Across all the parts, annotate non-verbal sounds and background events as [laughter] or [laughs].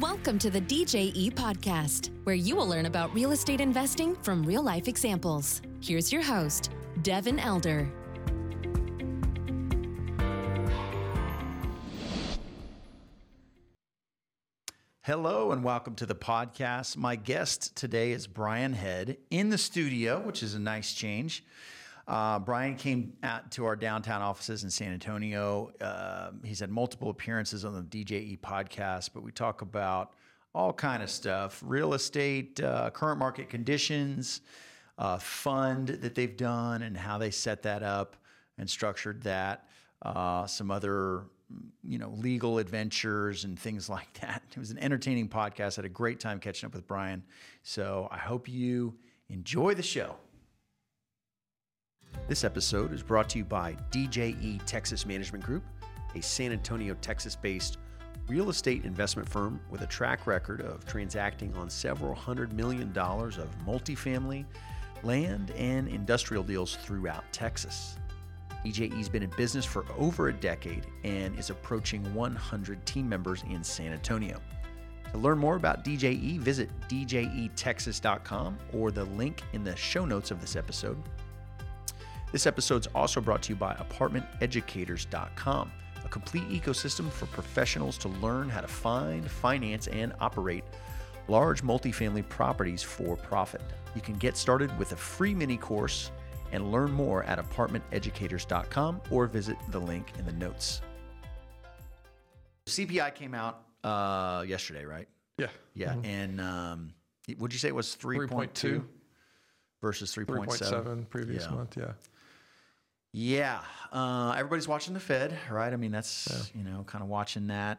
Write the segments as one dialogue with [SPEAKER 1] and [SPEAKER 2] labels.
[SPEAKER 1] Welcome to the DJE podcast, where you will learn about real estate investing from real life examples. Here's your host, Devin Elder.
[SPEAKER 2] Hello and welcome to the podcast. My guest today is Brian Head in the studio, which is a nice change. Uh, Brian came out to our downtown offices in San Antonio. Uh, he's had multiple appearances on the DJE podcast, but we talk about all kind of stuff: real estate, uh, current market conditions, uh, fund that they've done, and how they set that up and structured that. Uh, some other you know, legal adventures and things [laughs] like that. It was an entertaining podcast. I had a great time catching up with Brian. So I hope you enjoy the show. This episode is brought to you by DJE Texas Management Group, a San Antonio, Texas based real estate investment firm with a track record of transacting on several hundred million dollars of multifamily, land, and industrial deals throughout Texas. DJE's been in business for over a decade and is approaching 100 team members in San Antonio. To learn more about DJE, visit djetexas.com or the link in the show notes of this episode. This episode is also brought to you by apartmenteducators.com, a complete ecosystem for professionals to learn how to find, finance, and operate large multifamily properties for profit. You can get started with a free mini course and learn more at apartmenteducators.com or visit the link in the notes. CPI came out uh, yesterday, right?
[SPEAKER 3] Yeah.
[SPEAKER 2] Yeah. Mm-hmm. And um, would you say it was 3.2 versus 3.7?
[SPEAKER 3] 3.7 previous yeah. month, yeah.
[SPEAKER 2] Yeah, uh, everybody's watching the Fed, right? I mean, that's yeah. you know, kind of watching that.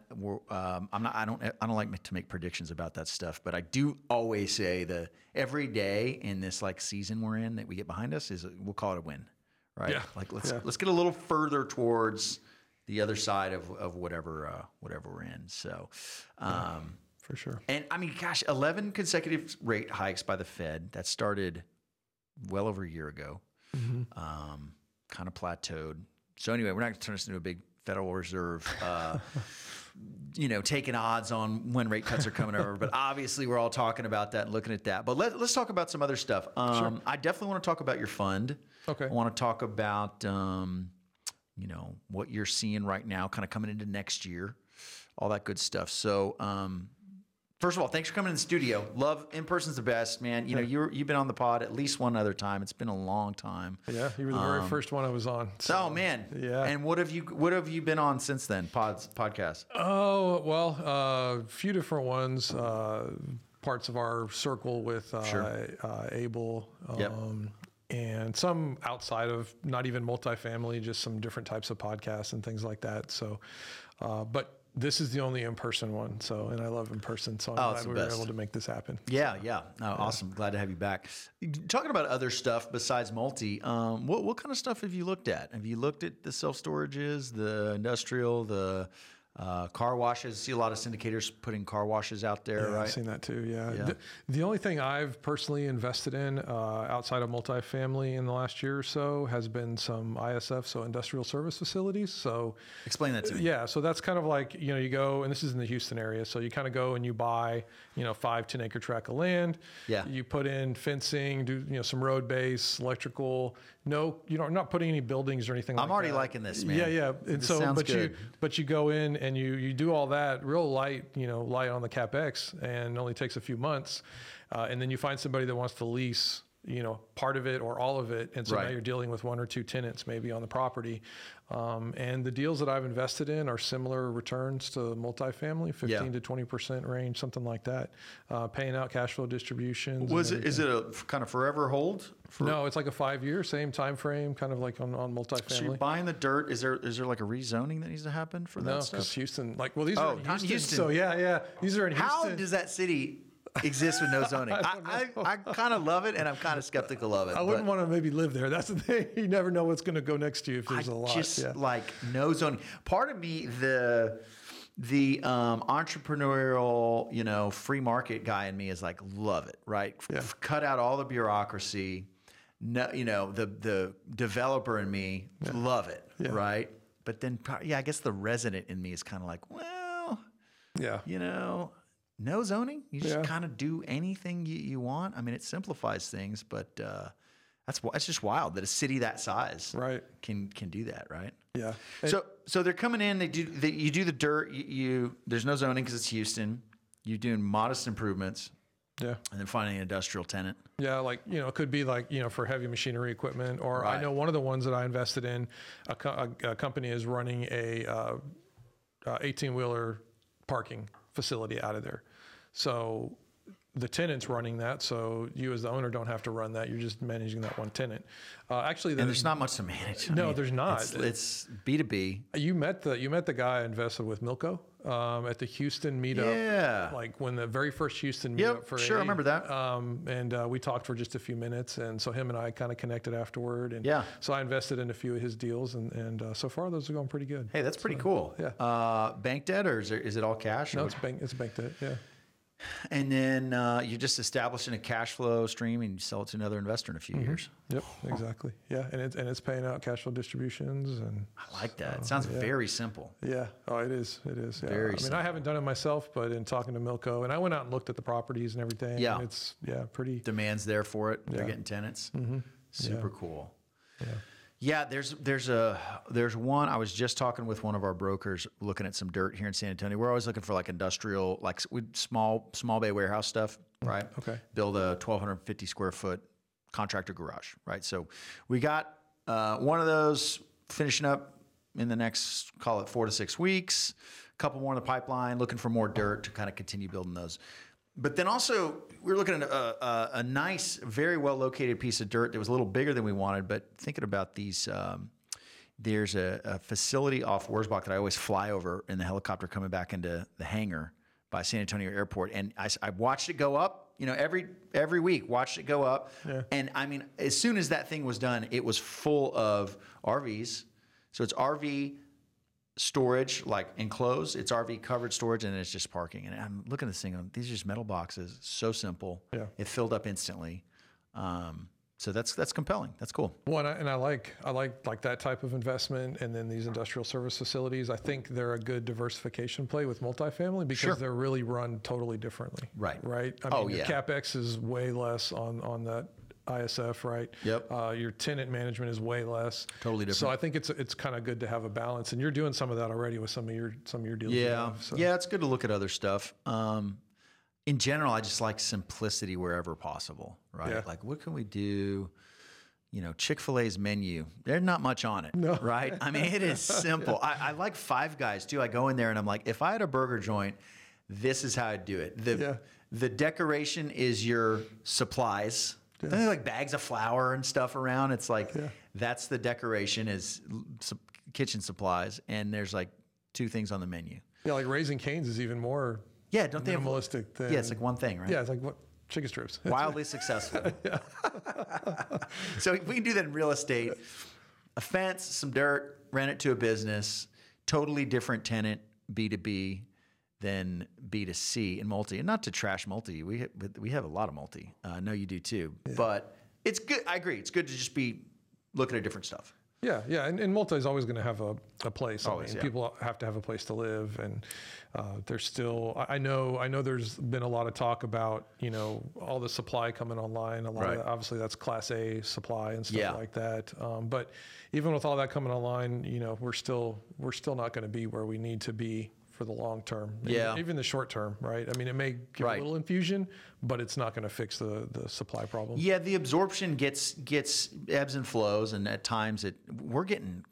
[SPEAKER 2] Um, I'm not. I don't. I don't like to make predictions about that stuff, but I do always say the every day in this like season we're in that we get behind us is we'll call it a win, right?
[SPEAKER 3] Yeah.
[SPEAKER 2] Like let's
[SPEAKER 3] yeah.
[SPEAKER 2] let's get a little further towards the other side of of whatever uh, whatever we're in. So. Um,
[SPEAKER 3] for sure.
[SPEAKER 2] And I mean, gosh, 11 consecutive rate hikes by the Fed that started well over a year ago. Mm-hmm. Um, kind of plateaued. So anyway, we're not going to turn this into a big Federal Reserve, uh, [laughs] you know, taking odds on when rate cuts are coming over. But obviously, we're all talking about that and looking at that. But let, us talk about some other stuff. Um,
[SPEAKER 3] sure.
[SPEAKER 2] I definitely want to talk about your fund.
[SPEAKER 3] Okay. I
[SPEAKER 2] want to talk about, um, you know, what you're seeing right now, kind of coming into next year, all that good stuff. So, um, First of all, thanks for coming in the studio. Love in person's the best, man. You know, you you've been on the pod at least one other time. It's been a long time.
[SPEAKER 3] Yeah, you were the very um, first one I was on.
[SPEAKER 2] So, oh man,
[SPEAKER 3] yeah.
[SPEAKER 2] And what have you what have you been on since then? Pods podcast.
[SPEAKER 3] Oh well, a uh, few different ones. Uh, parts of our circle with uh,
[SPEAKER 2] sure.
[SPEAKER 3] Uh, Abel.
[SPEAKER 2] Um, yep.
[SPEAKER 3] And some outside of not even multifamily, just some different types of podcasts and things like that. So, uh, but this is the only in-person one. So, and I love in person. So I'm
[SPEAKER 2] oh,
[SPEAKER 3] glad we
[SPEAKER 2] best.
[SPEAKER 3] were able to make this happen.
[SPEAKER 2] Yeah, yeah. Oh, yeah. Awesome. Glad to have you back. Talking about other stuff besides multi, um, what, what kind of stuff have you looked at? Have you looked at the self-storages, the industrial, the uh, car washes, see a lot of syndicators putting car washes out there,
[SPEAKER 3] yeah,
[SPEAKER 2] right?
[SPEAKER 3] I've seen that too. Yeah.
[SPEAKER 2] yeah.
[SPEAKER 3] The, the, only thing I've personally invested in uh, outside of multifamily in the last year or so has been some ISF, so industrial service facilities. So
[SPEAKER 2] explain that to me.
[SPEAKER 3] Yeah. So that's kind of like you know you go and this is in the Houston area, so you kind of go and you buy you know five ten acre tract of land.
[SPEAKER 2] Yeah.
[SPEAKER 3] You put in fencing, do you know some road base, electrical. No, you know, I'm not putting any buildings or anything.
[SPEAKER 2] I'm
[SPEAKER 3] like
[SPEAKER 2] already
[SPEAKER 3] that.
[SPEAKER 2] liking this, man.
[SPEAKER 3] Yeah, yeah. And
[SPEAKER 2] this
[SPEAKER 3] so, but
[SPEAKER 2] good.
[SPEAKER 3] you but you go in and you you do all that real light, you know, light on the capex, and only takes a few months, uh, and then you find somebody that wants to lease you know part of it or all of it and so
[SPEAKER 2] right.
[SPEAKER 3] now you're dealing with one or two tenants maybe on the property um, and the deals that i've invested in are similar returns to multifamily 15
[SPEAKER 2] yeah.
[SPEAKER 3] to 20 percent range something like that. Uh, paying out cash flow distributions
[SPEAKER 2] was it is it a kind of forever hold
[SPEAKER 3] for... no it's like a five year same time frame kind of like on, on multifamily.
[SPEAKER 2] So you're buying the dirt is there is there like a rezoning that needs to happen for
[SPEAKER 3] no,
[SPEAKER 2] that stuff?
[SPEAKER 3] because houston like well these
[SPEAKER 2] oh,
[SPEAKER 3] are in Houston,
[SPEAKER 2] Houston,
[SPEAKER 3] so yeah yeah. These are in
[SPEAKER 2] how does that city exists with no zoning. [laughs] I, I, I, I kind of love it, and I'm kind of skeptical of it.
[SPEAKER 3] I wouldn't want to maybe live there. That's the thing. [laughs] You never know what's going to go next to you if there's
[SPEAKER 2] I
[SPEAKER 3] a lot.
[SPEAKER 2] Just
[SPEAKER 3] yeah.
[SPEAKER 2] like no zoning. Part of me, the the um, entrepreneurial, you know, free market guy in me is like, love it, right?
[SPEAKER 3] Yeah.
[SPEAKER 2] Cut out all the bureaucracy. No, you know, the the developer in me
[SPEAKER 3] Yeah.
[SPEAKER 2] love it, right? But then, yeah, I guess the resident in me is kind of like, well,
[SPEAKER 3] yeah.
[SPEAKER 2] you know, no zoning. You just
[SPEAKER 3] Yeah.
[SPEAKER 2] kind of do anything you, you want. I mean, it simplifies things, but uh, that's that's just wild that a city that size
[SPEAKER 3] Right.
[SPEAKER 2] can can do that, right?
[SPEAKER 3] Yeah.
[SPEAKER 2] So so they're coming in. They do they, you do the dirt. You, you there's no zoning because it's Houston. You're doing modest improvements
[SPEAKER 3] yeah.
[SPEAKER 2] and then finding an industrial tenant.
[SPEAKER 3] Yeah, like you know, it could be like you know for heavy machinery equipment, or I know one of the ones that I invested in, a, co- a, a company is running a uh, eighteen wheeler parking facility out of there. So the tenant's running that, so you as the owner don't have to run that. You're just managing that one tenant. Uh, actually, the,
[SPEAKER 2] And there's not much to manage. I
[SPEAKER 3] No, there's not.
[SPEAKER 2] It's, it's B2B.
[SPEAKER 3] you met the you met the guy I invested with Milko um, at the Houston meetup.
[SPEAKER 2] Yeah.
[SPEAKER 3] like when the very first Houston meetup
[SPEAKER 2] Yep,
[SPEAKER 3] for
[SPEAKER 2] sure, I
[SPEAKER 3] A,
[SPEAKER 2] remember that.
[SPEAKER 3] Um, and uh, we talked for just a few minutes, and so him and I kind of connected afterward. And
[SPEAKER 2] Yeah.
[SPEAKER 3] so I invested in a few of his deals, and and uh, so far those are going pretty good.
[SPEAKER 2] Hey, that's pretty cool.
[SPEAKER 3] yeah.
[SPEAKER 2] Uh, bank debt or is, there, is it all cash?
[SPEAKER 3] No, it's bank it's bank debt. Yeah.
[SPEAKER 2] And then uh, you're just establishing a cash flow stream and you sell it to another investor in a few
[SPEAKER 3] Mm-hmm.
[SPEAKER 2] years.
[SPEAKER 3] Yep. Exactly. Yeah, and it's and it's paying out cash flow distributions and.
[SPEAKER 2] I like that. It sounds very simple.
[SPEAKER 3] Yeah. Oh, it is. It is. Yeah.
[SPEAKER 2] Very
[SPEAKER 3] I mean, I haven't done it myself, but in talking to Milko, and I went out and looked at the properties and everything.
[SPEAKER 2] Yeah.
[SPEAKER 3] and it's yeah, pretty.
[SPEAKER 2] Demand's there for it. They're getting tenants. Super cool.
[SPEAKER 3] Yeah.
[SPEAKER 2] Yeah, there's there's a there's one. I was just talking with one of our brokers, looking at some dirt here in San Antonio. We're always looking for like industrial, like small small bay warehouse stuff, right?
[SPEAKER 3] okay.
[SPEAKER 2] Build a 1,250 square foot contractor garage, right? So we got uh, one of those finishing up in the next call it four to six weeks. A couple more in the pipeline. Looking for more dirt to kind of continue building those. But then also, we were looking at a, a, a nice, very well located piece of dirt that was a little bigger than we wanted. But thinking about these, um, there's a, a facility off Wurzbach that I always fly over in the helicopter coming back into the hangar by San Antonio Airport, and I, I watched it go up. You know, every every week, watched it go up. And I mean, as soon as that thing was done, it was full of RVs. So it's RV storage, like enclosed. It's RV covered storage, and it's just parking. And I'm looking at this thing. going, These are just metal boxes. So simple.
[SPEAKER 3] Yeah.
[SPEAKER 2] It filled up instantly. Um, so that's that's compelling. That's cool.
[SPEAKER 3] Well, and I, and I like I like like that type of investment, and then these industrial service facilities. I think they're a good diversification play with multifamily because
[SPEAKER 2] Sure.
[SPEAKER 3] they're really run totally differently.
[SPEAKER 2] Right.
[SPEAKER 3] Right. I
[SPEAKER 2] Oh,
[SPEAKER 3] your
[SPEAKER 2] yeah.
[SPEAKER 3] capex is way less on on that ISF, right?
[SPEAKER 2] Yep.
[SPEAKER 3] Uh, your tenant management is way less.
[SPEAKER 2] Totally different. So.
[SPEAKER 3] I think it's it's kind of good to have a balance, and you're doing some of that already with some of your some of your deals.
[SPEAKER 2] Yeah,
[SPEAKER 3] have, so.
[SPEAKER 2] yeah, it's good to look at other stuff. Um, in general, I just like simplicity wherever possible, right?
[SPEAKER 3] Yeah.
[SPEAKER 2] Like, what can we do? You know, Chick Fil A's menu. There's not much on it, right? I mean, it is [laughs] simple. I, I like Five Guys too. I go in there and I'm like, if I had a burger joint, this is how I'd do it. The
[SPEAKER 3] Yeah.
[SPEAKER 2] the decoration is your supplies. Don't they like bags of flour and stuff around? It's like that's the decoration is kitchen supplies, and there's like two things on the menu.
[SPEAKER 3] Yeah, like Raising Cane's is even more
[SPEAKER 2] Yeah, don't they have
[SPEAKER 3] minimalistic than
[SPEAKER 2] Yeah, it's like one thing, right?
[SPEAKER 3] yeah, it's like what chicken strips. [laughs]
[SPEAKER 2] Wildly successful. [laughs] [laughs] so we can do that in real estate. A fence, some dirt, rent it to a business, totally different tenant, B2B than B2C in multi. And not to trash multi. We ha- we have a lot of multi. Uh, I know you do too. But it's good. I agree. It's good to just be looking at different stuff.
[SPEAKER 3] Yeah, yeah, and, and multi is always going to have a, a place. I mean,
[SPEAKER 2] yeah.
[SPEAKER 3] people have to have a place to live, and uh, there's still. I I know. I know. There's been a lot of talk about you know all the supply coming online. A lot
[SPEAKER 2] Right.
[SPEAKER 3] of that, obviously that's Class A supply and stuff
[SPEAKER 2] Yeah.
[SPEAKER 3] like that. Um, but even with all that coming online, you know, we're still we're still not going to be where we need to be for the long term. Even-
[SPEAKER 2] Yeah.
[SPEAKER 3] even the short term, right? I mean, it may give
[SPEAKER 2] Right.
[SPEAKER 3] a little infusion, but it's not going to fix the the supply problem.
[SPEAKER 2] Yeah, the absorption gets gets ebbs and flows, and at times it we're getting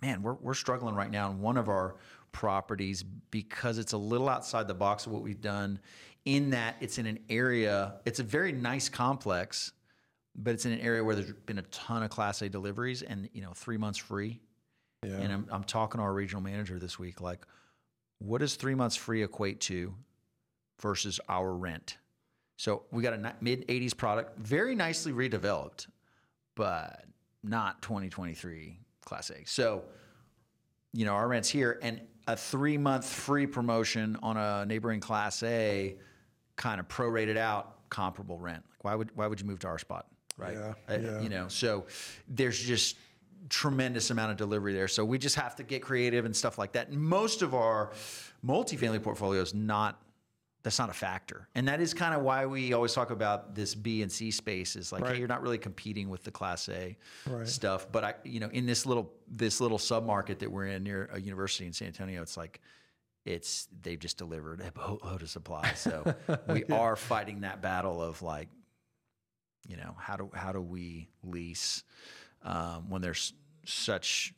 [SPEAKER 2] man, we're we're struggling right now in one of our properties because it's a little outside the box of what we've done. In that it's in an area, it's a very nice complex, but it's in an area where there's been a ton of Class A deliveries, and you know three months free.
[SPEAKER 3] Yeah.
[SPEAKER 2] And I'm I'm talking to our regional manager this week, like, what does three months free equate to versus our rent? So we got a mid 80s product, very nicely redeveloped, but not 2023 Class A. So, you know, our rent's here and a three month free promotion on a neighboring Class A kind of prorated out comparable rent. Like why would why would you move to our spot? Right.
[SPEAKER 3] Yeah,
[SPEAKER 2] Uh,
[SPEAKER 3] yeah.
[SPEAKER 2] You know, so there's just tremendous amount of delivery there. So we just have to get creative and stuff like that. Most of our multifamily portfolio is not that's not a factor. And that is kind of why we always talk about this B and C space is like,
[SPEAKER 3] Right.
[SPEAKER 2] hey, you're not really competing with the class A
[SPEAKER 3] Right.
[SPEAKER 2] stuff. But I, you know, in this little this little sub market that we're in near a university in San Antonio, it's like it's they've just delivered a boatload of supply. So [laughs] we are fighting that battle of like, you know, how do how do we lease um, when there's such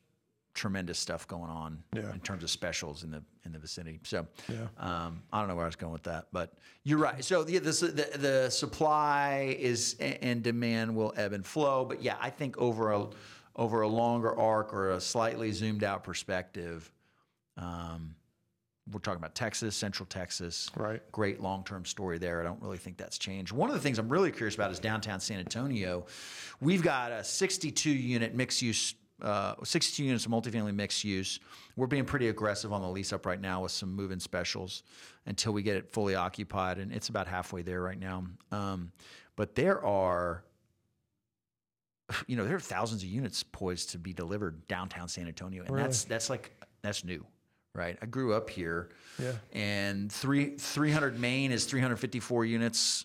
[SPEAKER 2] tremendous stuff going on
[SPEAKER 3] Yeah.
[SPEAKER 2] in terms of specials in the in the vicinity. So
[SPEAKER 3] Yeah.
[SPEAKER 2] um, I don't know where I was going with that, but you're right. So the the, the, the supply is and demand will ebb and flow, but yeah, I think over a over a longer arc or a slightly zoomed out perspective, um, we're talking about Texas, Central Texas,
[SPEAKER 3] Right.
[SPEAKER 2] Great long term story there. I don't really think that's changed. One of the things I'm really curious about is downtown San Antonio. We've got a 62 unit mixed use. Uh, 62 units of multifamily mixed use. We're being pretty aggressive on the lease up right now with some move in specials until we get it fully occupied, and it's about halfway there right now. Um, but there are, you know, there are thousands of units poised to be delivered downtown San Antonio, and that's that's like that's new, right? I grew up here,
[SPEAKER 3] Yeah.
[SPEAKER 2] and three 300 Main is 354 units,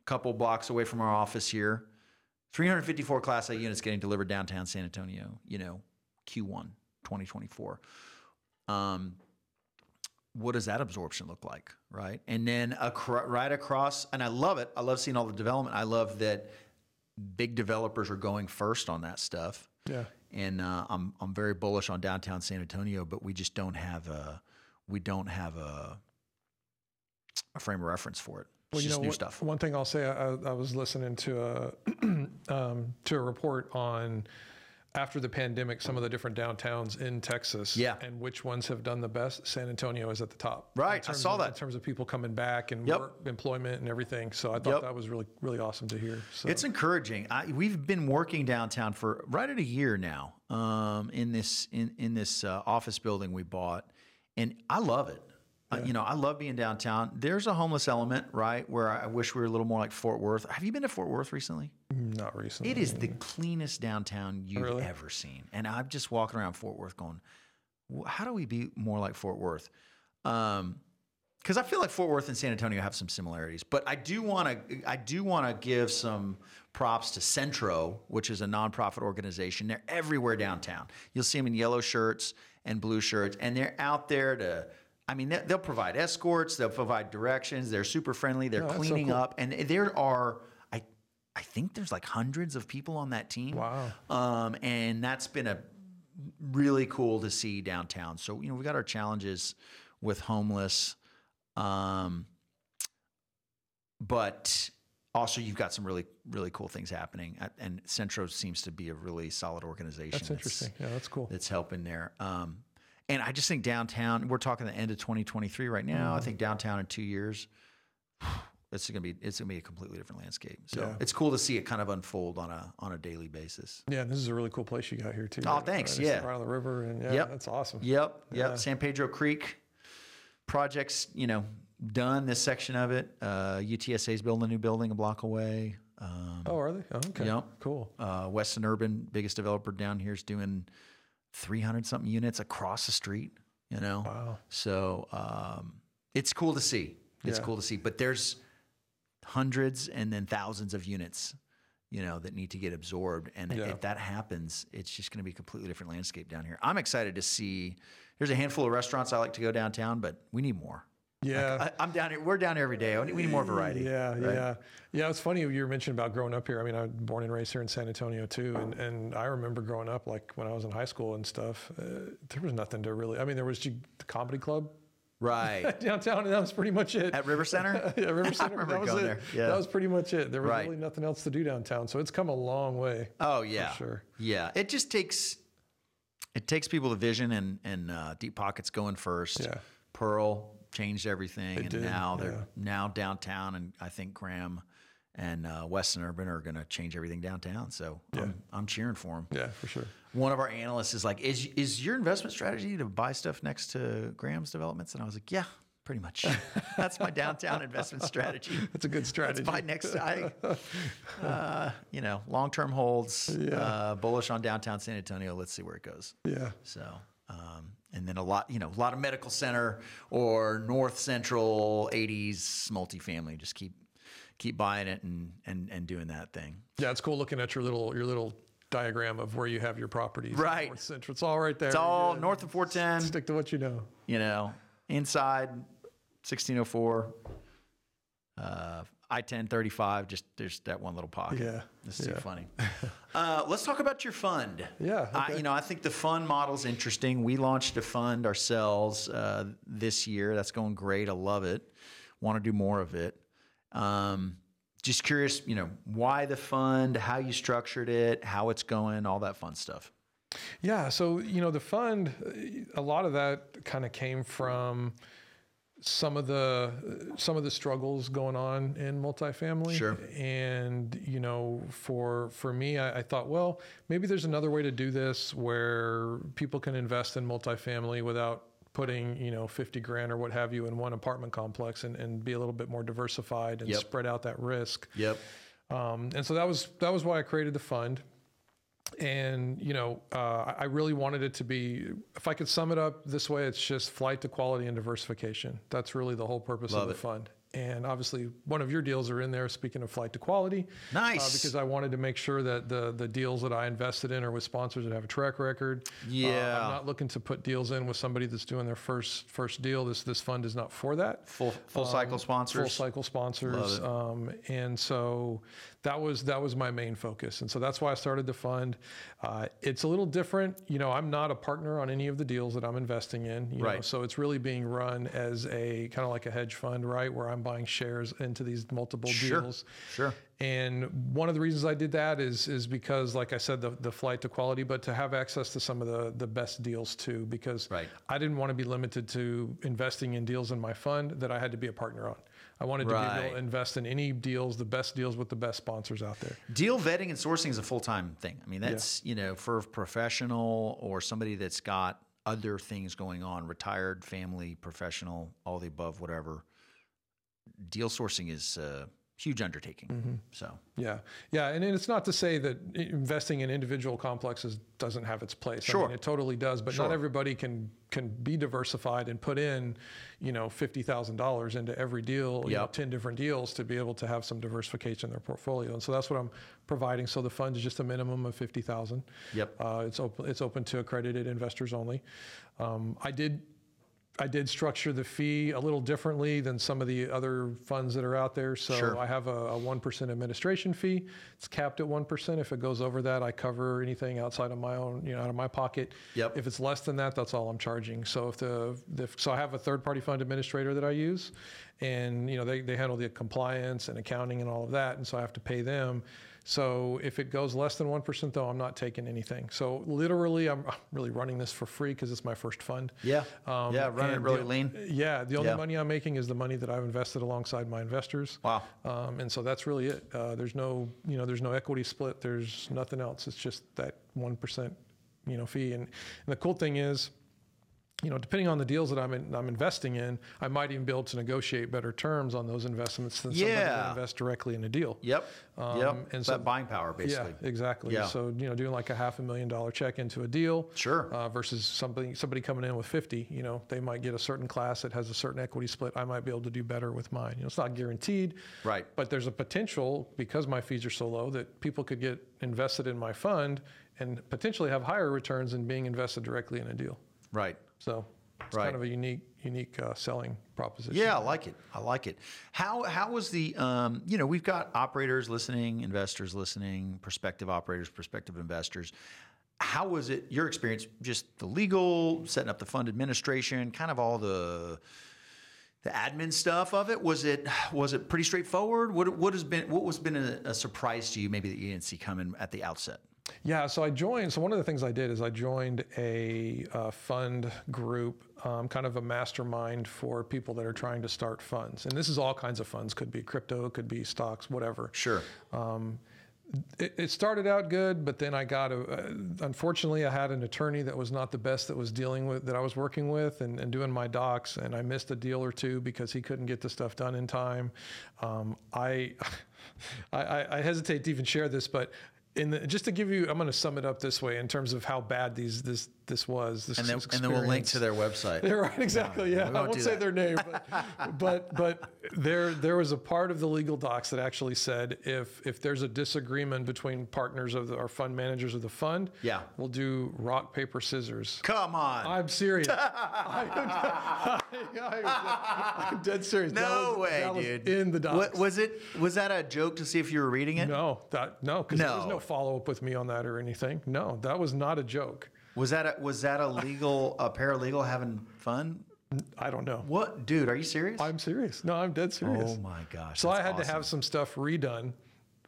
[SPEAKER 2] a couple blocks away from our office here. 354 Class A units getting delivered downtown San Antonio. You know, Q1 2024. Um, what does that absorption look like, right? And then acro- right across, and I love it. I love seeing all the development. I love that big developers are going first on that stuff.
[SPEAKER 3] Yeah.
[SPEAKER 2] And uh, I'm I'm very bullish on downtown San Antonio, but we just don't have a we don't have a a frame of reference for it. It's
[SPEAKER 3] Well, you
[SPEAKER 2] just
[SPEAKER 3] know,
[SPEAKER 2] new stuff.
[SPEAKER 3] One thing I'll say, I, I was listening to a [clears throat] um, to a report on after the pandemic, some of the different downtowns in Texas,
[SPEAKER 2] Yeah.
[SPEAKER 3] and which ones have done the best. San Antonio is at the top,
[SPEAKER 2] Right, I saw
[SPEAKER 3] of-
[SPEAKER 2] that.
[SPEAKER 3] in terms of people coming back and
[SPEAKER 2] Yep.
[SPEAKER 3] work, employment and everything. So I thought
[SPEAKER 2] Yep.
[SPEAKER 3] that was really really awesome to hear. So
[SPEAKER 2] It's encouraging. I, we've been working downtown for right at a year now um, in this in in this uh, office building we bought, and I love it. Uh, you know, I love being downtown. There's a homeless element, right, where I wish we were a little more like Fort Worth. Have you been to Fort Worth recently?
[SPEAKER 3] not recently.
[SPEAKER 2] It is the cleanest downtown you've
[SPEAKER 3] Really?
[SPEAKER 2] ever seen, and I'm just walking around Fort Worth going, "How do we be more like Fort Worth?" Um, because I feel like Fort Worth and San Antonio have some similarities, but I do want to I do want to give some props to Centro, which is a nonprofit organization. They're everywhere downtown. You'll see them in yellow shirts and blue shirts, and they're out there to. I mean, they- they'll provide escorts, they'll provide directions. They're super friendly. They're
[SPEAKER 3] that's so
[SPEAKER 2] cleaning
[SPEAKER 3] cool.
[SPEAKER 2] up, and there are I I think there's like hundreds of people on that team.
[SPEAKER 3] Wow.
[SPEAKER 2] Um, and that's been a really cool to see downtown. So you know we got our challenges with homeless, um, but also you've got some really really cool things happening. And Centro seems to be a really solid organization.
[SPEAKER 3] That's interesting. Yeah, that's cool.
[SPEAKER 2] That's helping there. Um, and I just think downtown. We're talking the end of 2023 right now.
[SPEAKER 3] Mm-hmm.
[SPEAKER 2] I think downtown in two years. [sighs] It's gonna be it's gonna be a completely different landscape. So
[SPEAKER 3] Yeah.
[SPEAKER 2] it's cool to see it kind of unfold on a on a daily basis.
[SPEAKER 3] Yeah, this is a really cool place you got here too.
[SPEAKER 2] Oh,
[SPEAKER 3] right-
[SPEAKER 2] thanks,
[SPEAKER 3] Right,
[SPEAKER 2] yeah.
[SPEAKER 3] right on the river, and yeah,
[SPEAKER 2] Yep.
[SPEAKER 3] that's awesome.
[SPEAKER 2] Yep, yep.
[SPEAKER 3] Yeah.
[SPEAKER 2] San Pedro Creek projects, you know, done this section of it. Uh, UTSA's building a new building a block away. Um,
[SPEAKER 3] Oh, are they? Oh, okay.
[SPEAKER 2] Yep.
[SPEAKER 3] Cool.
[SPEAKER 2] uh, Weston Urban, biggest developer down here, is doing 300 something units across the street. You know,
[SPEAKER 3] Wow.
[SPEAKER 2] so um, it's cool to see. It's
[SPEAKER 3] Yeah.
[SPEAKER 2] cool to see. But there's hundreds and then thousands of units, you know, that need to get absorbed. And
[SPEAKER 3] Yeah.
[SPEAKER 2] if that happens, it's just going to be a completely different landscape down here. I'm excited to see. There's a handful of restaurants I like to go downtown, but we need more.
[SPEAKER 3] Yeah.
[SPEAKER 2] I, I'm down here. We're down here every day. We need more variety.
[SPEAKER 3] Yeah,
[SPEAKER 2] right?
[SPEAKER 3] yeah, yeah. It's funny you were mentioning about growing up here. I mean, I was born and raised here in San Antonio too, and and I remember growing up like when I was in high school and stuff. Uh, there was nothing to really. I mean, there was the comedy club
[SPEAKER 2] Right. [laughs]
[SPEAKER 3] downtown, and that was pretty much it.
[SPEAKER 2] At River Center? [laughs]
[SPEAKER 3] yeah, River [laughs] Center.
[SPEAKER 2] remember
[SPEAKER 3] that was
[SPEAKER 2] going
[SPEAKER 3] it.
[SPEAKER 2] there, yeah.
[SPEAKER 3] That was pretty much it. There was
[SPEAKER 2] Right.
[SPEAKER 3] really nothing else to do downtown, so it's come a long way.
[SPEAKER 2] Oh yeah,
[SPEAKER 3] sure.
[SPEAKER 2] Yeah, it just takes it takes people the vision and and uh, deep pockets going first.
[SPEAKER 3] Yeah.
[SPEAKER 2] Pearl changed everything, and
[SPEAKER 3] did,
[SPEAKER 2] now they're
[SPEAKER 3] yeah.
[SPEAKER 2] now downtown, and I think Graham and uh, Weston Urban are going to change everything downtown. So I'm, I'm cheering for them.
[SPEAKER 3] Yeah, for sure.
[SPEAKER 2] One of our analysts is like, "Is is your investment strategy to buy stuff next to Graham's developments?" And I was like, "Yeah." Pretty much. [laughs] That's my downtown investment strategy. [laughs]
[SPEAKER 3] That's a good strategy.
[SPEAKER 2] That's my next. I, [laughs] uh, you know, long term holds. Uh, bullish on downtown San Antonio. Let's see where it goes.
[SPEAKER 3] Yeah.
[SPEAKER 2] So Um, and then a lot, you know, a lot of medical center or north central 80s multifamily. Just keep keep buying it and and and doing that thing.
[SPEAKER 3] Yeah, it's cool looking at your little your little diagram of where you have your properties.
[SPEAKER 2] Right.
[SPEAKER 3] North Central. It's all right there.
[SPEAKER 2] It's all
[SPEAKER 3] Yeah.
[SPEAKER 2] north of 410.
[SPEAKER 3] Stick to what you know.
[SPEAKER 2] you know, inside 1604, uh, I 10 35. Just there's that one little pocket.
[SPEAKER 3] Yeah,
[SPEAKER 2] This is too
[SPEAKER 3] yeah.
[SPEAKER 2] funny. uh, let's talk about your fund. [laughs]
[SPEAKER 3] Yeah,
[SPEAKER 2] I, you know, I think the fund model's interesting. We launched a fund ourselves uh, this year. That's going great. I love it. Want to do more of it. Um, just curious, you know, why the fund, how you structured it, how it's going, all that fun stuff.
[SPEAKER 3] Yeah. So, you know, the fund, a lot of that kind of came from some of the some of the struggles going on in multifamily.
[SPEAKER 2] Sure.
[SPEAKER 3] And you know, for for me, I, I thought, well, maybe there's another way to do this where people can invest in multifamily without putting you know 50 grand or what have you in one apartment complex and, and be a little bit more diversified and
[SPEAKER 2] Yep.
[SPEAKER 3] spread out that risk
[SPEAKER 2] Yep.
[SPEAKER 3] um, and so that was that was why I created the fund. And you know, uh, I really wanted it to be. If I could sum it up this way, it's just flight to quality and diversification. That's really the whole purpose
[SPEAKER 2] Love
[SPEAKER 3] of the
[SPEAKER 2] it.
[SPEAKER 3] fund. And obviously, one of your deals are in there. Speaking of flight to quality,
[SPEAKER 2] Nice.
[SPEAKER 3] uh, because I wanted to make sure that the the deals that I invested in are with sponsors that have a track record. Uh,
[SPEAKER 2] Yeah.
[SPEAKER 3] I'm not looking to put deals in with somebody that's doing their first first deal. This this fund is not for that
[SPEAKER 2] Full full cycle sponsors.
[SPEAKER 3] full cycle sponsors um, and so that was that was my main focus and so that's why i started the fund uh, it's a little different you know i'm not a partner on any of the deals that i'm investing in you know,
[SPEAKER 2] Right.
[SPEAKER 3] so it's really being run as a kind of like a hedge fund right where i'm buying shares into these multiple
[SPEAKER 2] Sure.
[SPEAKER 3] deals
[SPEAKER 2] Sure.
[SPEAKER 3] and one of the reasons I did that is is because, like I said, the, the flight to quality, but to have access to some of the the best deals too. Because
[SPEAKER 2] Right.
[SPEAKER 3] I didn't want to be limited to investing in deals in my fund that I had to be a partner on. I wanted to be able to invest in any deals, the best deals with the best sponsors out there.
[SPEAKER 2] Deal vetting and sourcing is a full time thing. I mean, that's you know for a professional or somebody that's got other things going on, retired, family, professional, all the above, whatever. Deal sourcing is a huge undertaking.
[SPEAKER 3] Mm-hmm.
[SPEAKER 2] So
[SPEAKER 3] Yeah, yeah, and it's not to say that investing in individual complexes doesn't have its place. I
[SPEAKER 2] Sure.
[SPEAKER 3] mean, it totally does, but
[SPEAKER 2] Sure.
[SPEAKER 3] not everybody can can be diversified and put in, you know, fifty thousand dollars into every deal, you know, ten different deals to be able to have some diversification in their portfolio. And so that's what I'm providing. So the fund is just a minimum of fifty thousand.
[SPEAKER 2] Yep.
[SPEAKER 3] Uh, it's open. It's open to accredited investors only. Um, I did. I did structure the fee a little differently than some of the other funds that are out there. So
[SPEAKER 2] Sure.
[SPEAKER 3] I have a, a 1% administration fee. It's capped at 1%. If it goes over that, I cover anything outside of my own, you know, out of my pocket.
[SPEAKER 2] Yep.
[SPEAKER 3] If it's less than that, that's all I'm charging. So if the, if, so I have a third party fund administrator that I use and, you know, they, they handle the compliance and accounting and all of that. And so I have to pay them. So if it goes less than 1% though, I'm not taking anything. So literally I'm really running this for free because it's my first fund.
[SPEAKER 2] yeah, yeah, run it really
[SPEAKER 3] the-
[SPEAKER 2] lean.
[SPEAKER 3] Yeah, the only
[SPEAKER 2] Yeah.
[SPEAKER 3] money I'm making is the money that I've invested alongside my investors.
[SPEAKER 2] Wow.
[SPEAKER 3] Um, and so that's really it. Uh, there's no, you know, there's no equity split. There's nothing else. It's just that one percent, you know, fee. And, and the cool thing is, you know, depending on the deals that I'm in, I'm investing in, I might even be able to negotiate better terms on those investments than somebody
[SPEAKER 2] Yeah.
[SPEAKER 3] that invests directly in a deal.
[SPEAKER 2] Yep,
[SPEAKER 3] Um,
[SPEAKER 2] yep.
[SPEAKER 3] and
[SPEAKER 2] And
[SPEAKER 3] so-
[SPEAKER 2] that buying power, basically.
[SPEAKER 3] Yeah, exactly.
[SPEAKER 2] Yeah.
[SPEAKER 3] So you know, doing like a half a million dollar check into a deal,
[SPEAKER 2] Sure.
[SPEAKER 3] uh, versus somebody somebody coming in with fifty. You know, they might get a certain class that has a certain equity split. I might be able to do better with mine. You know, it's not guaranteed,
[SPEAKER 2] Right.
[SPEAKER 3] But there's a potential because my fees are so low that people could get invested in my fund and potentially have higher returns than being invested directly in a deal.
[SPEAKER 2] Right.
[SPEAKER 3] So it's
[SPEAKER 2] Right.
[SPEAKER 3] kind of a unique unique uh, selling proposition.
[SPEAKER 2] Yeah, I like it. I like it. How how was the um, you know, we've got operators listening, investors listening, prospective operators, prospective investors. How was it your experience just the legal, setting up the fund administration, kind of all the the admin stuff of it? Was it was it pretty straightforward? What what has been what was been a, a surprise to you maybe that you didn't see coming at the outset?
[SPEAKER 3] Yeah, so I joined. So one of the things I did is I joined a uh, fund group, um, kind of a mastermind for people that are trying to start funds. And this is all kinds of funds. Could be crypto, could be stocks, whatever.
[SPEAKER 2] Sure.
[SPEAKER 3] Um, it, it started out good, but then I got a. Uh, unfortunately, I had an attorney that was not the best that was dealing with that I was working with and, and doing my docs, and I missed a deal or two because he couldn't get the stuff done in time. Um, I, [laughs] I, I hesitate to even share this, but in the, just to give you, I'm going to sum it up this way in terms of how bad these this this was. This
[SPEAKER 2] And then, and then we'll link to their website.
[SPEAKER 3] They're [laughs] right, exactly. Yeah,
[SPEAKER 2] we
[SPEAKER 3] I
[SPEAKER 2] won't
[SPEAKER 3] won't say
[SPEAKER 2] that.
[SPEAKER 3] their name, but, [laughs] but but there there was a part of the legal docs that actually said if if there's a disagreement between partners of the, or fund managers of the fund,
[SPEAKER 2] Yeah.
[SPEAKER 3] we'll do rock paper scissors.
[SPEAKER 2] Come on.
[SPEAKER 3] I'm serious. [laughs] I, am dead serious.
[SPEAKER 2] No
[SPEAKER 3] was-
[SPEAKER 2] way,
[SPEAKER 3] that was
[SPEAKER 2] dude.
[SPEAKER 3] In the docs.
[SPEAKER 2] What, was it? Was that a joke to see if you were reading it?
[SPEAKER 3] no, that no, because there was
[SPEAKER 2] No.
[SPEAKER 3] no follow up with me on that or anything. No, that was not a joke.
[SPEAKER 2] Was that a, was that a legal a paralegal having fun?
[SPEAKER 3] I don't know.
[SPEAKER 2] What, dude? Are you serious?
[SPEAKER 3] I'm serious. No, I'm dead serious.
[SPEAKER 2] oh my gosh.
[SPEAKER 3] So I had to have some stuff redone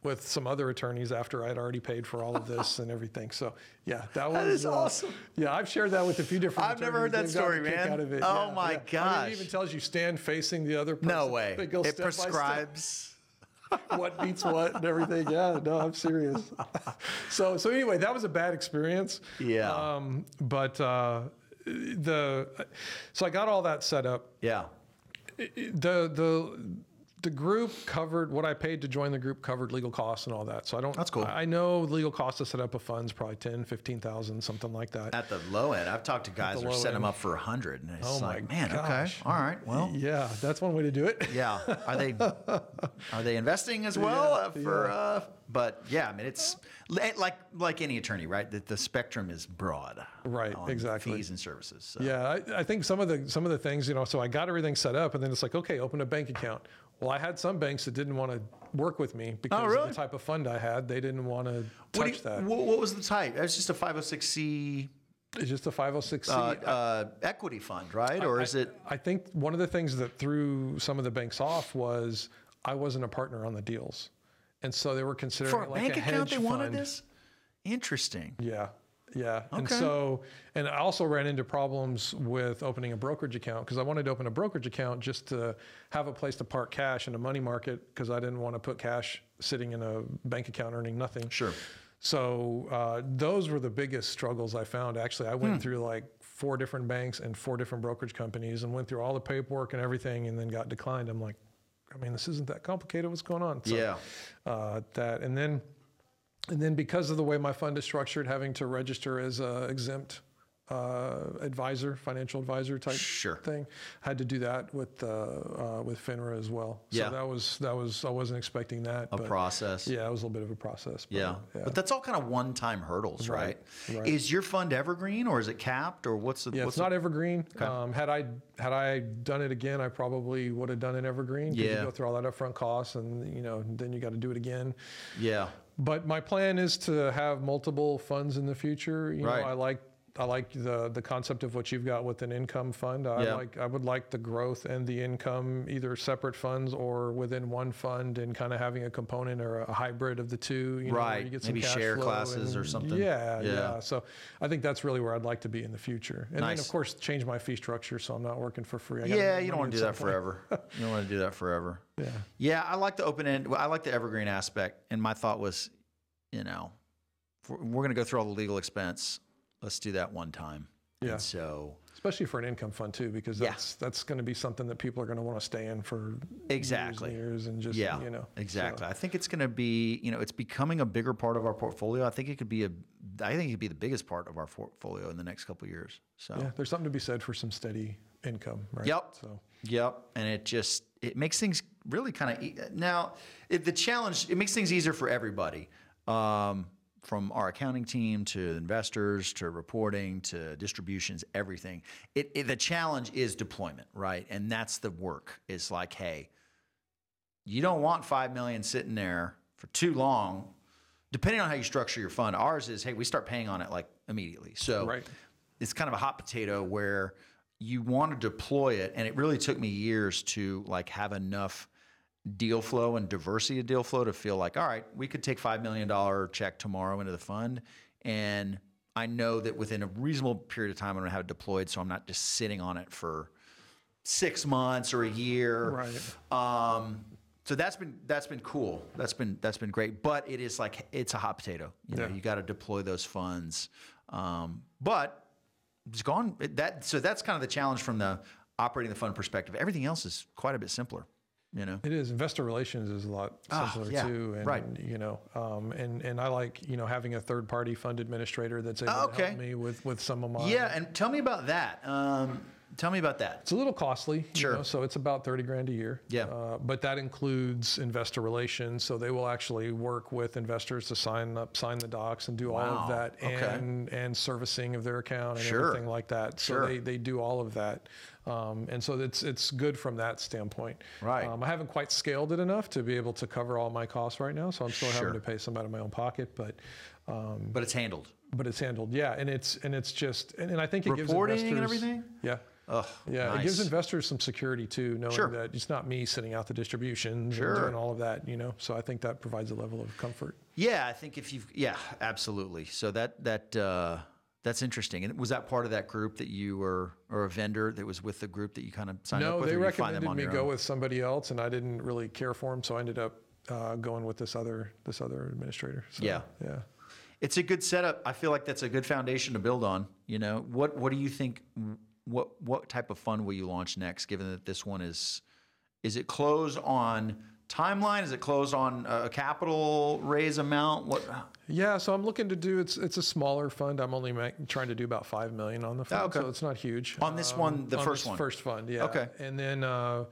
[SPEAKER 3] with some other attorneys after I'd already paid for all of this and everything. So yeah, that [laughs] was
[SPEAKER 2] is
[SPEAKER 3] uh,
[SPEAKER 2] awesome.
[SPEAKER 3] Yeah, I've shared that with a few different.
[SPEAKER 2] I've never heard that story, man.
[SPEAKER 3] Out of it.
[SPEAKER 2] Oh
[SPEAKER 3] Yeah,
[SPEAKER 2] my
[SPEAKER 3] yeah. I mean,
[SPEAKER 2] gosh.
[SPEAKER 3] it even tells you stand facing the other person.
[SPEAKER 2] No way. It
[SPEAKER 3] step by step.
[SPEAKER 2] prescribes.
[SPEAKER 3] What beats what and everything. Yeah, no, I'm serious. so so anyway, that was a bad experience.
[SPEAKER 2] Yeah.
[SPEAKER 3] Um, but uh, the so I got all that set up.
[SPEAKER 2] Yeah.
[SPEAKER 3] The the the group covered what I paid to join the group covered legal costs and all that. So I don't.
[SPEAKER 2] That's cool.
[SPEAKER 3] I I know legal costs to set up a fund's probably 10, 15,000, something like that.
[SPEAKER 2] At the low end, I've talked to guys
[SPEAKER 3] the
[SPEAKER 2] that
[SPEAKER 3] low
[SPEAKER 2] set them up for a hundred, and it's
[SPEAKER 3] Oh my
[SPEAKER 2] like, man,
[SPEAKER 3] gosh.
[SPEAKER 2] okay, all right, well,
[SPEAKER 3] yeah, that's one way to do it. [laughs]
[SPEAKER 2] yeah. Are they are they investing as well uh, for? Uh, but yeah, I mean, it's like like any attorney, right? That the spectrum is broad,
[SPEAKER 3] Right,
[SPEAKER 2] on
[SPEAKER 3] exactly.
[SPEAKER 2] Fees and services. So.
[SPEAKER 3] Yeah, I, I think some of the some of the things, you know, so I got everything set up, and then it's like, okay, open a bank account. Well, I had some banks that didn't want to work with me because
[SPEAKER 2] Oh, really?
[SPEAKER 3] of the type of fund I had. They didn't want to
[SPEAKER 2] What,
[SPEAKER 3] touch
[SPEAKER 2] you-
[SPEAKER 3] that.
[SPEAKER 2] What, what was the type? It was just a 506c
[SPEAKER 3] It's just a 506c.
[SPEAKER 2] uh, uh, equity fund, right? Or is it?
[SPEAKER 3] I think one of the things that threw some of the banks off was I wasn't a partner on the deals, and so they were considering
[SPEAKER 2] For a
[SPEAKER 3] like
[SPEAKER 2] bank
[SPEAKER 3] a
[SPEAKER 2] account, they wanted
[SPEAKER 3] fund.
[SPEAKER 2] this. Interesting.
[SPEAKER 3] Yeah. Yeah.
[SPEAKER 2] Okay.
[SPEAKER 3] And so, and I also ran into problems with opening a brokerage account because I wanted to open a brokerage account just to have a place to park cash in a money market because I didn't want to put cash sitting in a bank account earning nothing.
[SPEAKER 2] Sure.
[SPEAKER 3] So uh, those were the biggest struggles I found. Actually, I went through like four different banks and four different brokerage companies and went through all the paperwork and everything, and then got declined. I'm like, I mean, this isn't that complicated. What's going on? So,
[SPEAKER 2] Yeah.
[SPEAKER 3] Uh, that and then and then because of the way my fund is structured, having to register as a exempt uh, advisor, financial advisor type
[SPEAKER 2] Sure.
[SPEAKER 3] thing, had to do that with uh, uh, with FINRA as well.
[SPEAKER 2] Yeah.
[SPEAKER 3] So that was that was I wasn't expecting that.
[SPEAKER 2] A
[SPEAKER 3] but
[SPEAKER 2] process.
[SPEAKER 3] Yeah, it was a little bit of a process. but,
[SPEAKER 2] Yeah. But that's all kind of one-time hurdles, right?
[SPEAKER 3] Right, right.
[SPEAKER 2] Is your fund evergreen or is it capped or what's the?
[SPEAKER 3] Yeah,
[SPEAKER 2] what's
[SPEAKER 3] it's not evergreen. Um, had I had I done it again, I probably would have done it evergreen.
[SPEAKER 2] Yeah.
[SPEAKER 3] You go through all that upfront costs, and you know, then you got to do it again.
[SPEAKER 2] Yeah.
[SPEAKER 3] But my plan is to have multiple funds in the future. You
[SPEAKER 2] Right.
[SPEAKER 3] know, I like I like the the concept of what you've got with an income fund. I
[SPEAKER 2] Yeah.
[SPEAKER 3] like I would like the growth and the income either separate funds or within one fund and kind of having a component or a hybrid of the two. You know,
[SPEAKER 2] Right.
[SPEAKER 3] you get some
[SPEAKER 2] Maybe share classes or something.
[SPEAKER 3] Yeah,
[SPEAKER 2] Yeah.
[SPEAKER 3] yeah, So I think that's really where I'd like to be in the future. And then of course change my fee structure so I'm not working for free. I
[SPEAKER 2] Yeah, you don't want to do that
[SPEAKER 3] point.
[SPEAKER 2] forever. you don't want to do that forever. [laughs]
[SPEAKER 3] Yeah.
[SPEAKER 2] Yeah, I like the open end. I like the evergreen aspect. And my thought was, you know, we're going to go through all the legal expense. Let's do that one time.
[SPEAKER 3] Yeah.
[SPEAKER 2] And so
[SPEAKER 3] Especially for an income fund too, because
[SPEAKER 2] Yeah.
[SPEAKER 3] that's that's going to be something that people are going to want to stay in for
[SPEAKER 2] Exactly.
[SPEAKER 3] years and, years and just
[SPEAKER 2] yeah,
[SPEAKER 3] you know
[SPEAKER 2] exactly.
[SPEAKER 3] so.
[SPEAKER 2] I think it's going to be, you know, it's becoming a bigger part of our portfolio. I think it could be a, I think it could be the biggest part of our portfolio in the next couple of years. So
[SPEAKER 3] Yeah, there's something to be said for some steady income, right?
[SPEAKER 2] Yep.
[SPEAKER 3] So
[SPEAKER 2] Yep, and it just it makes things really kind of e- now. It, the challenge it makes things easier for everybody, um, from our accounting team to investors to reporting to distributions, everything. It, it the challenge is deployment, right? And that's the work. Is like, hey, you don't want five million sitting there for too long. Depending on how you structure your fund, ours is hey, we start paying on it like immediately. So
[SPEAKER 3] Right.
[SPEAKER 2] it's kind of a hot potato where you want to deploy it and it really took me years to like have enough deal flow and diversity of deal flow to feel like all right we could take $5 million check tomorrow into the fund and i know that within a reasonable period of time i'm going to have it deployed so i'm not just sitting on it for six months or a year
[SPEAKER 3] Right.
[SPEAKER 2] um, so that's been that's been cool. That's been that's been great. But it is like it's a hot potato. You know,
[SPEAKER 3] Yeah.
[SPEAKER 2] you got to deploy those funds. Um, but it's gone. That so that's kind of the challenge from the operating the fund perspective. Everything else is quite a bit simpler. You know.
[SPEAKER 3] It is investor relations is a lot
[SPEAKER 2] Ah,
[SPEAKER 3] simpler
[SPEAKER 2] yeah,
[SPEAKER 3] too, and
[SPEAKER 2] right.
[SPEAKER 3] you know, um, and and I like you know having a third party fund administrator that's able to
[SPEAKER 2] Okay.
[SPEAKER 3] help me with with some of my
[SPEAKER 2] Yeah, and tell me about that. Um, tell me about that.
[SPEAKER 3] It's a little costly, you
[SPEAKER 2] Sure.
[SPEAKER 3] know, so it's about thirty grand a year.
[SPEAKER 2] Yeah.
[SPEAKER 3] uh, but that includes investor relations, so they will actually work with investors to sign up, sign the docs, and do all of that,
[SPEAKER 2] okay.
[SPEAKER 3] and and servicing of their account and
[SPEAKER 2] Sure.
[SPEAKER 3] everything like that. So
[SPEAKER 2] Sure.
[SPEAKER 3] they they do all of that, um, and so it's it's good from that standpoint.
[SPEAKER 2] Right.
[SPEAKER 3] Um, I haven't quite scaled it enough to be able to cover all my costs right now, so I'm still
[SPEAKER 2] Sure.
[SPEAKER 3] having to pay some out of my own pocket, but. Um,
[SPEAKER 2] But it's handled.
[SPEAKER 3] but it's handled, yeah, and it's and it's just, and, and I think it
[SPEAKER 2] Reporting
[SPEAKER 3] gives
[SPEAKER 2] and
[SPEAKER 3] investors,
[SPEAKER 2] everything?
[SPEAKER 3] yeah,
[SPEAKER 2] Ugh,
[SPEAKER 3] yeah, it gives investors some security too, knowing
[SPEAKER 2] Sure.
[SPEAKER 3] that it's not me sending out the distributions
[SPEAKER 2] Sure.
[SPEAKER 3] and doing all of that, you know. So I think that provides a level of comfort.
[SPEAKER 2] Yeah, I think if you've yeah, absolutely. So that that uh, that's interesting. And was that part of that group that you were, or a vendor that was with the group that you kind of signed up with? No, they them
[SPEAKER 3] recommended me go
[SPEAKER 2] own?
[SPEAKER 3] with somebody else, and I didn't really care for him, so I ended up uh, going with this other this other administrator. So,
[SPEAKER 2] Yeah.
[SPEAKER 3] yeah.
[SPEAKER 2] It's a good setup. I feel like that's a good foundation to build on. You know, what what do you think? What what type of fund will you launch next? Given that this one is, is it closed on timeline? Is it closed on a capital raise amount? What?
[SPEAKER 3] Yeah, so I'm looking to do it's it's a smaller fund. I'm only ma- trying to do about five million on the fund,
[SPEAKER 2] okay.
[SPEAKER 3] so it's not huge.
[SPEAKER 2] On this one, the
[SPEAKER 3] on
[SPEAKER 2] first
[SPEAKER 3] this
[SPEAKER 2] one?
[SPEAKER 3] fund, yeah.
[SPEAKER 2] Okay.
[SPEAKER 3] and then uh,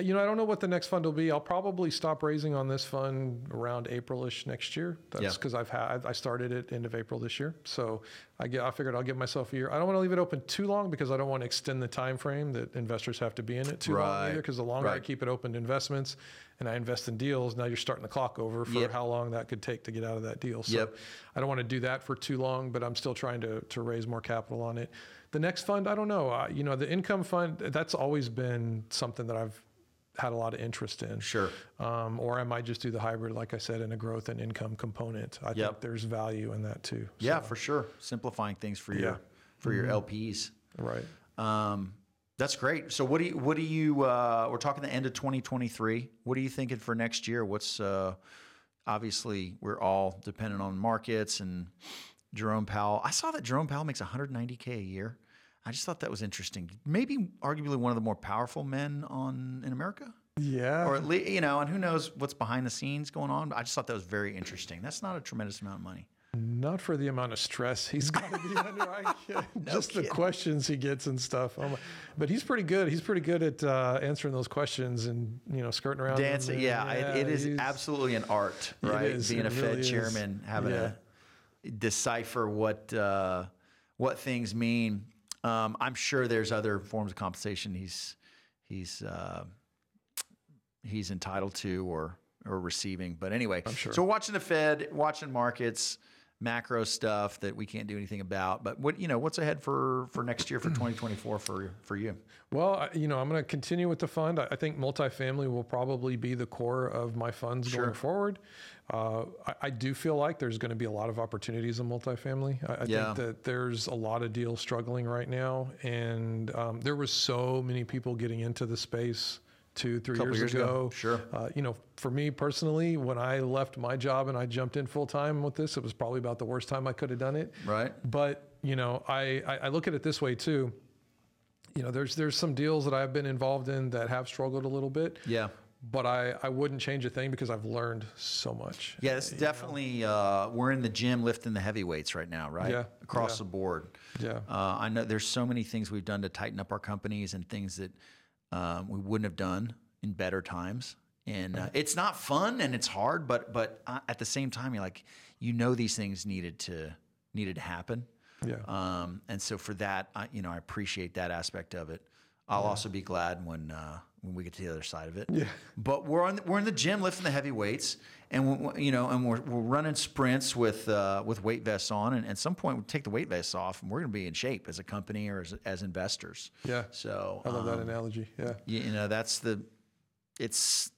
[SPEAKER 3] you know I don't know what the next fund will be. I'll probably stop raising on this fund around Aprilish next year. That's
[SPEAKER 2] Yeah.
[SPEAKER 3] because I've had I started it end of April this year, so I get I figured I'll give myself a year. I don't want to leave it open too long because I don't want to extend the time frame that investors have to be in it too long either. Because the longer I keep it open to investments and I invest in deals, now you're starting the clock over for
[SPEAKER 2] Yep.
[SPEAKER 3] how long that could take to get out of that deal. So
[SPEAKER 2] Yep.
[SPEAKER 3] I don't want to do that for too long, but I'm still trying to to raise more capital on it. The next fund, I don't know. Uh, you know, the income fund, that's always been something that I've had a lot of interest in.
[SPEAKER 2] Sure.
[SPEAKER 3] Um, or I might just do the hybrid, like I said, in a growth and income component. I
[SPEAKER 2] Yep.
[SPEAKER 3] think there's value in that too.
[SPEAKER 2] Yeah, for sure. Simplifying things for your
[SPEAKER 3] Yeah.
[SPEAKER 2] for your LPs.
[SPEAKER 3] Right.
[SPEAKER 2] Um, that's great. So what do you what do you uh, we're talking the end of 2023. What are you thinking for next year? What's uh, obviously we're all dependent on markets and Jerome Powell. I saw that Jerome Powell makes 190k a year. I just thought that was interesting. Maybe arguably one of the more powerful men on in America.
[SPEAKER 3] Yeah.
[SPEAKER 2] Or at least, you know, and who knows what's behind the scenes going on. But I just thought that was very interesting. That's not a tremendous amount of money.
[SPEAKER 3] Not for the amount of stress he's [laughs] got to be under. [laughs] Just the questions he gets and stuff. Oh my, but he's pretty good. He's pretty good at uh, answering those questions and you know skirting around.
[SPEAKER 2] Dancing,
[SPEAKER 3] and-
[SPEAKER 2] yeah, it, it is absolutely an art, right?
[SPEAKER 3] is,
[SPEAKER 2] Being a Fed
[SPEAKER 3] is.
[SPEAKER 2] chairman, having
[SPEAKER 3] Yeah.
[SPEAKER 2] to decipher what uh, what things mean. Um, I'm sure there's other forms of compensation he's he's uh, he's entitled to or or receiving. But anyway,
[SPEAKER 3] sure.
[SPEAKER 2] so watching the Fed, watching markets, macro stuff that we can't do anything about. But what you know, what's ahead for for next year for 2024 for for you?
[SPEAKER 3] Well, you know, I'm going to continue with the fund. I think multifamily will probably be the core of my funds
[SPEAKER 2] Sure.
[SPEAKER 3] going forward. Uh, I, I do feel like there's going to be a lot of opportunities in multifamily. I, I
[SPEAKER 2] Yeah.
[SPEAKER 3] think that there's a lot of deals struggling right now, and um, there was so many people getting into the space two, three years,
[SPEAKER 2] years ago.
[SPEAKER 3] ago.
[SPEAKER 2] Sure.
[SPEAKER 3] Uh, you know, for me personally, when I left my job and I jumped in full time with this, it was probably about the worst time I could have done it.
[SPEAKER 2] Right.
[SPEAKER 3] But you know, I, I I look at it this way too. You know, there's there's some deals that I've been involved in that have struggled a little bit.
[SPEAKER 2] Yeah.
[SPEAKER 3] But I, I wouldn't change a thing because I've learned so much.
[SPEAKER 2] Yeah, it's definitely uh, we're in the gym lifting the heavyweights right now, right?
[SPEAKER 3] Yeah,
[SPEAKER 2] across
[SPEAKER 3] yeah.
[SPEAKER 2] the board.
[SPEAKER 3] Yeah.
[SPEAKER 2] Uh, I know there's so many things we've done to tighten up our companies and things that um, we wouldn't have done in better times. And uh, it's not fun and it's hard, but but at the same time, you're like, you know, these things needed to needed to happen.
[SPEAKER 3] Yeah.
[SPEAKER 2] Um, and so for that, I, you know, I appreciate that aspect of it. I'll also be glad when uh, when we get to the other side of it.
[SPEAKER 3] Yeah.
[SPEAKER 2] But we're on we're in the gym lifting the heavy weights, and we, you know, and we're, we're running sprints with uh, with weight vests on, and at some point we take the weight vests off, and we're going to be in shape as a company or as, as investors.
[SPEAKER 3] Yeah.
[SPEAKER 2] So
[SPEAKER 3] I love that
[SPEAKER 2] um,
[SPEAKER 3] analogy. Yeah.
[SPEAKER 2] you, you know, that's the it's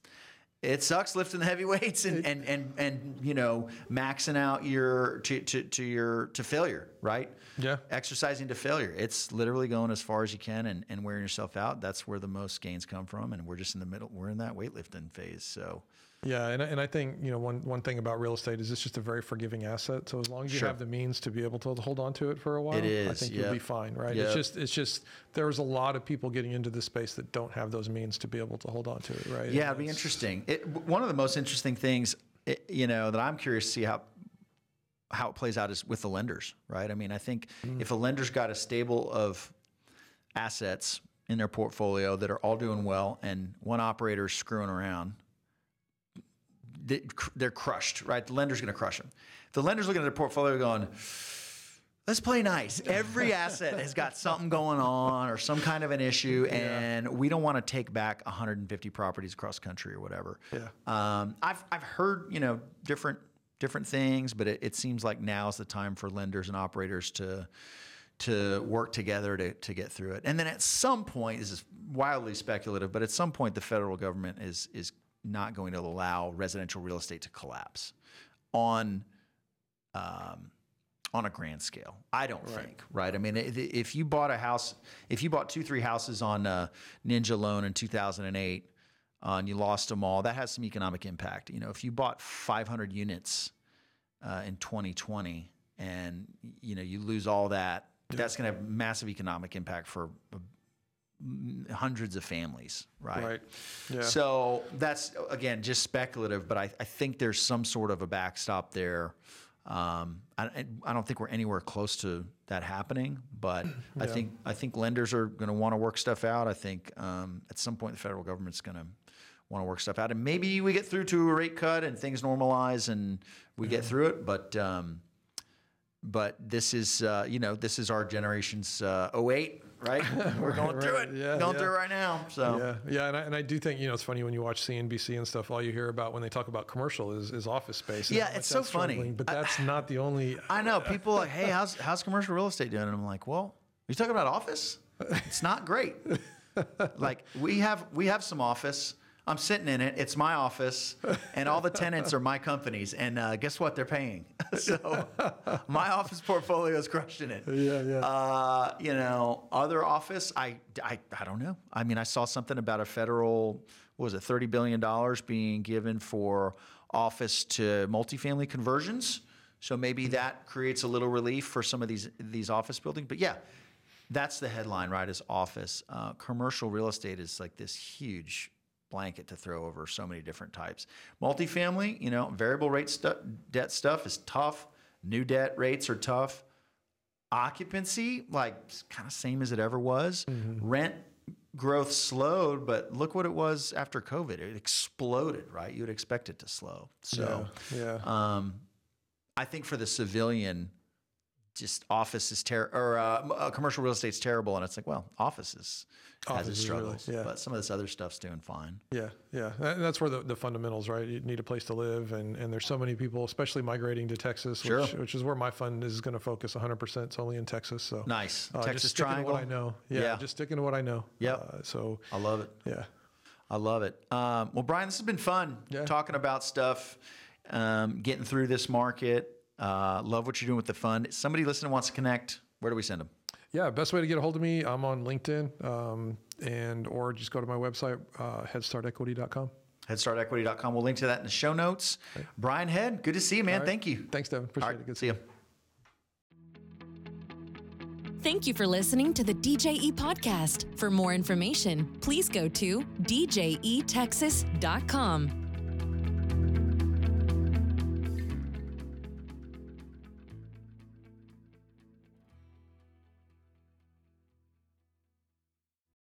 [SPEAKER 2] it sucks lifting the heavy [laughs] weights and, and, and, and you know maxing out your to, to, to your to failure right?
[SPEAKER 3] Yeah.
[SPEAKER 2] Exercising to failure. It's literally going as far as you can and, and wearing yourself out. That's where the most gains come from. And we're just in the middle. We're in that weightlifting phase. So
[SPEAKER 3] Yeah, and, I- and I think you know one one thing about real estate is it's just a very forgiving asset. So as long as you
[SPEAKER 2] Sure.
[SPEAKER 3] have the means to be able to hold on to it for a while, it
[SPEAKER 2] is, I
[SPEAKER 3] think
[SPEAKER 2] yep.
[SPEAKER 3] you'll be fine, right?
[SPEAKER 2] Yep.
[SPEAKER 3] It's just it's just there's a lot of people getting into this space that don't have those means to be able to hold on to it, right?
[SPEAKER 2] Yeah,
[SPEAKER 3] And
[SPEAKER 2] it'd be interesting. It, one of the most interesting things, i- you know, that I'm curious to see how how it plays out is with the lenders, right? I mean, I think if a lender's got a stable of assets in their portfolio that are all doing well, and one operator's screwing around, they- they're crushed, right? The lender's going to crush them. The lender's looking at their portfolio going, let's play nice. Every [laughs] asset has got something going on or some kind of an issue, and we don't want to take back 150 properties across country or whatever.
[SPEAKER 3] Yeah.
[SPEAKER 2] Um, I've I've heard you know different different things, but it, it seems like now is the time for lenders and operators to to work together to, to get through it. And then at some point, this is wildly speculative, but at some point the federal government is is not going to allow residential real estate to collapse on um, on a grand scale. I don't think, right? I mean, if you bought a house, if you bought two, three houses on uh, Ninja Loan in 2008, uh, and you lost them all, that has some economic impact. You know, if you bought 500 units uh, in 2020 and you know you lose all that, that's going to have massive economic impact for uh, hundreds of families, right?
[SPEAKER 3] Right. Yeah.
[SPEAKER 2] So that's again just speculative, but I, I think there's some sort of a backstop there. Um, I, I don't think we're anywhere close to that happening, but [clears throat] I think I think lenders are going to want to work stuff out. I think um, at some point the federal government's going to want to work stuff out, and maybe we get through to a rate cut and things normalize and we get through it. But um, but this is uh, you know this is our generation's uh, 08, [laughs] right? We're going through
[SPEAKER 3] right.
[SPEAKER 2] it,
[SPEAKER 3] Yeah,
[SPEAKER 2] going
[SPEAKER 3] yeah.
[SPEAKER 2] through it right now. So.
[SPEAKER 3] Yeah, yeah, and I, and I do think you know it's funny when you watch CNBC and stuff. All you hear about when they talk about commercial is, is office space.
[SPEAKER 2] Yeah, it's so funny.
[SPEAKER 3] but that's [laughs] not the only.
[SPEAKER 2] I know people are like, hey, how's how's commercial real estate doing? And I'm like, well, are you talking about office? It's not great. [laughs] like we have we have some office. I'm sitting in it. It's my office, and all the tenants are my companies. And uh, guess what? They're paying. [laughs] so my office portfolio is crushing it.
[SPEAKER 3] Yeah, yeah.
[SPEAKER 2] Uh, you know, other office, I, I, I don't know. I mean, I saw something about a federal, what was it, $30 billion being given for office to multifamily conversions. So maybe that creates a little relief for some of these these office buildings. But yeah, that's the headline, right? Is office. Uh, commercial real estate is like this huge blanket to throw over so many different types. Multifamily, you know, variable rate stu- debt stuff is tough. New debt rates are tough occupancy like kind of same as it ever was rent growth slowed but look what it was after covid it exploded right you would expect it to slow so
[SPEAKER 3] yeah.
[SPEAKER 2] um, i think for the civilian just office is terrible or uh, uh, commercial real estate's terrible and it's like well office is has
[SPEAKER 3] Office
[SPEAKER 2] its
[SPEAKER 3] is really-
[SPEAKER 2] struggles
[SPEAKER 3] yeah.
[SPEAKER 2] but some of this other stuff's doing fine
[SPEAKER 3] Yeah, yeah. That- That's where the, the fundamentals, right? You need a place to live, and, and there's so many people, especially migrating to Texas,
[SPEAKER 2] Sure.
[SPEAKER 3] which, which is where my fund is going to focus 100%. It's only in Texas, so
[SPEAKER 2] nice
[SPEAKER 3] uh,
[SPEAKER 2] texas
[SPEAKER 3] just sticking
[SPEAKER 2] triangle
[SPEAKER 3] to what I know. Yeah,
[SPEAKER 2] Yeah.
[SPEAKER 3] just sticking to what I know.
[SPEAKER 2] Yep.
[SPEAKER 3] Uh, so
[SPEAKER 2] i love it
[SPEAKER 3] yeah,
[SPEAKER 2] I love it. Um, well, Brian, this has been fun
[SPEAKER 3] Yeah.
[SPEAKER 2] talking about stuff, um, getting through this market. Uh, love what you're doing with the fund. Somebody listening wants to connect. Where do we send them?
[SPEAKER 3] yeah. Best way to get a hold of me, I'm on LinkedIn, um, and or just go to my website, uh, headstartequity.com.
[SPEAKER 2] Headstartequity.com. We'll link to that in the show notes. Brian Head, good to see you, man.
[SPEAKER 3] All right.
[SPEAKER 2] Thank you.
[SPEAKER 3] Thanks, Devin. Appreciate
[SPEAKER 2] All right,
[SPEAKER 3] it. Good to
[SPEAKER 2] see you.
[SPEAKER 1] Thank you for listening to the DJE podcast. For more information, please go to djetexas.com.